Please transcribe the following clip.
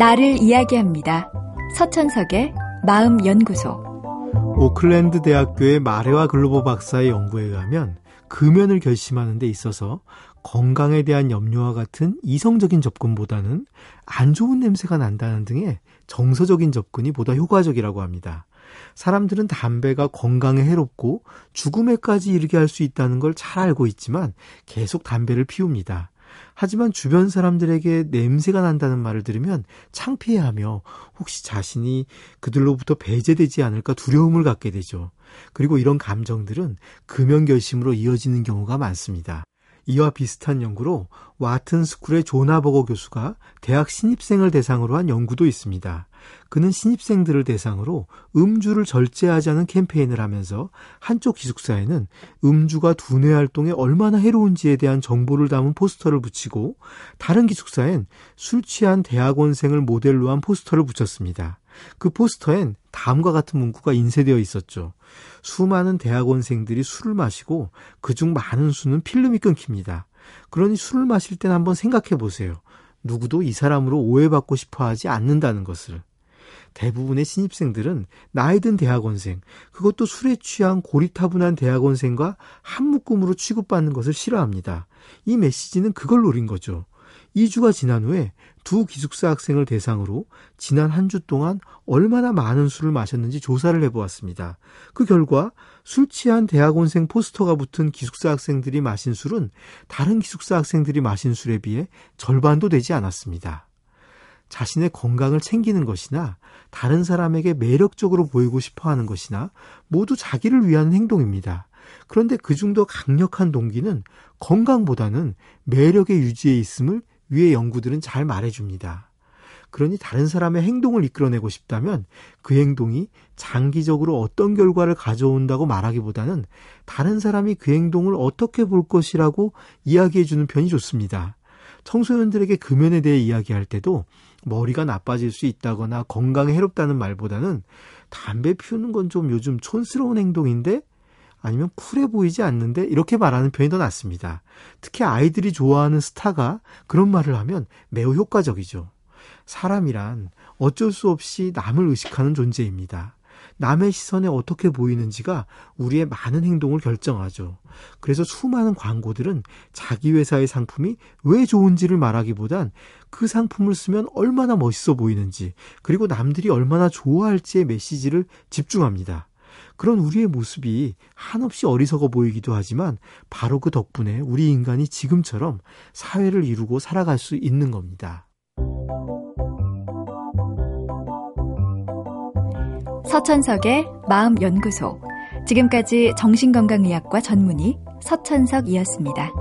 나를 이야기합니다. 서천석의 마음연구소. 오클랜드 대학교의 마레와 글로버 박사의 연구에 의하면 금연을 결심하는 데 있어서 건강에 대한 염려와 같은 이성적인 접근보다는 안 좋은 냄새가 난다는 등의 정서적인 접근이 보다 효과적이라고 합니다. 사람들은 담배가 건강에 해롭고 죽음에까지 이르게 할 수 있다는 걸 잘 알고 있지만 계속 담배를 피웁니다. 하지만 주변 사람들에게 냄새가 난다는 말을 들으면 창피해하며 혹시 자신이 그들로부터 배제되지 않을까 두려움을 갖게 되죠. 그리고 이런 감정들은 금연 결심으로 이어지는 경우가 많습니다. 이와 비슷한 연구로 와튼 스쿨의 조나버거 교수가 대학 신입생을 대상으로 한 연구도 있습니다. 그는 신입생들을 대상으로 음주를 절제하자는 캠페인을 하면서 한쪽 기숙사에는 음주가 두뇌 활동에 얼마나 해로운지에 대한 정보를 담은 포스터를 붙이고 다른 기숙사엔 술 취한 대학원생을 모델로 한 포스터를 붙였습니다. 그 포스터엔 다음과 같은 문구가 인쇄되어 있었죠. 수많은 대학원생들이 술을 마시고 그중 많은 수는 필름이 끊깁니다. 그러니 술을 마실 땐 한번 생각해 보세요. 누구도 이 사람으로 오해받고 싶어 하지 않는다는 것을. 대부분의 신입생들은 나이 든 대학원생, 그것도 술에 취한 고리타분한 대학원생과 한 묶음으로 취급받는 것을 싫어합니다. 이 메시지는 그걸 노린 거죠. 2주가 지난 후에 두 기숙사 학생을 대상으로 지난 한 주 동안 얼마나 많은 술을 마셨는지 조사를 해보았습니다. 그 결과 술 취한 대학원생 포스터가 붙은 기숙사 학생들이 마신 술은 다른 기숙사 학생들이 마신 술에 비해 절반도 되지 않았습니다. 자신의 건강을 챙기는 것이나 다른 사람에게 매력적으로 보이고 싶어 하는 것이나 모두 자기를 위한 행동입니다. 그런데 그중 더 강력한 동기는 건강보다는 매력의 유지에 있음을 위의 연구들은 잘 말해줍니다. 그러니 다른 사람의 행동을 이끌어내고 싶다면 그 행동이 장기적으로 어떤 결과를 가져온다고 말하기보다는 다른 사람이 그 행동을 어떻게 볼 것이라고 이야기해주는 편이 좋습니다. 청소년들에게 금연에 대해 이야기할 때도 머리가 나빠질 수 있다거나 건강에 해롭다는 말보다는 담배 피우는 건 좀 요즘 촌스러운 행동인데 아니면 쿨해 보이지 않는데 이렇게 말하는 편이 더 낫습니다. 특히 아이들이 좋아하는 스타가 그런 말을 하면 매우 효과적이죠. 사람이란 어쩔 수 없이 남을 의식하는 존재입니다. 남의 시선에 어떻게 보이는지가 우리의 많은 행동을 결정하죠. 그래서 수많은 광고들은 자기 회사의 상품이 왜 좋은지를 말하기보단 그 상품을 쓰면 얼마나 멋있어 보이는지, 그리고 남들이 얼마나 좋아할지의 메시지를 집중합니다. 그런 우리의 모습이 한없이 어리석어 보이기도 하지만 바로 그 덕분에 우리 인간이 지금처럼 사회를 이루고 살아갈 수 있는 겁니다. 서천석의 마음연구소. 지금까지 정신건강의학과 전문의 서천석이었습니다.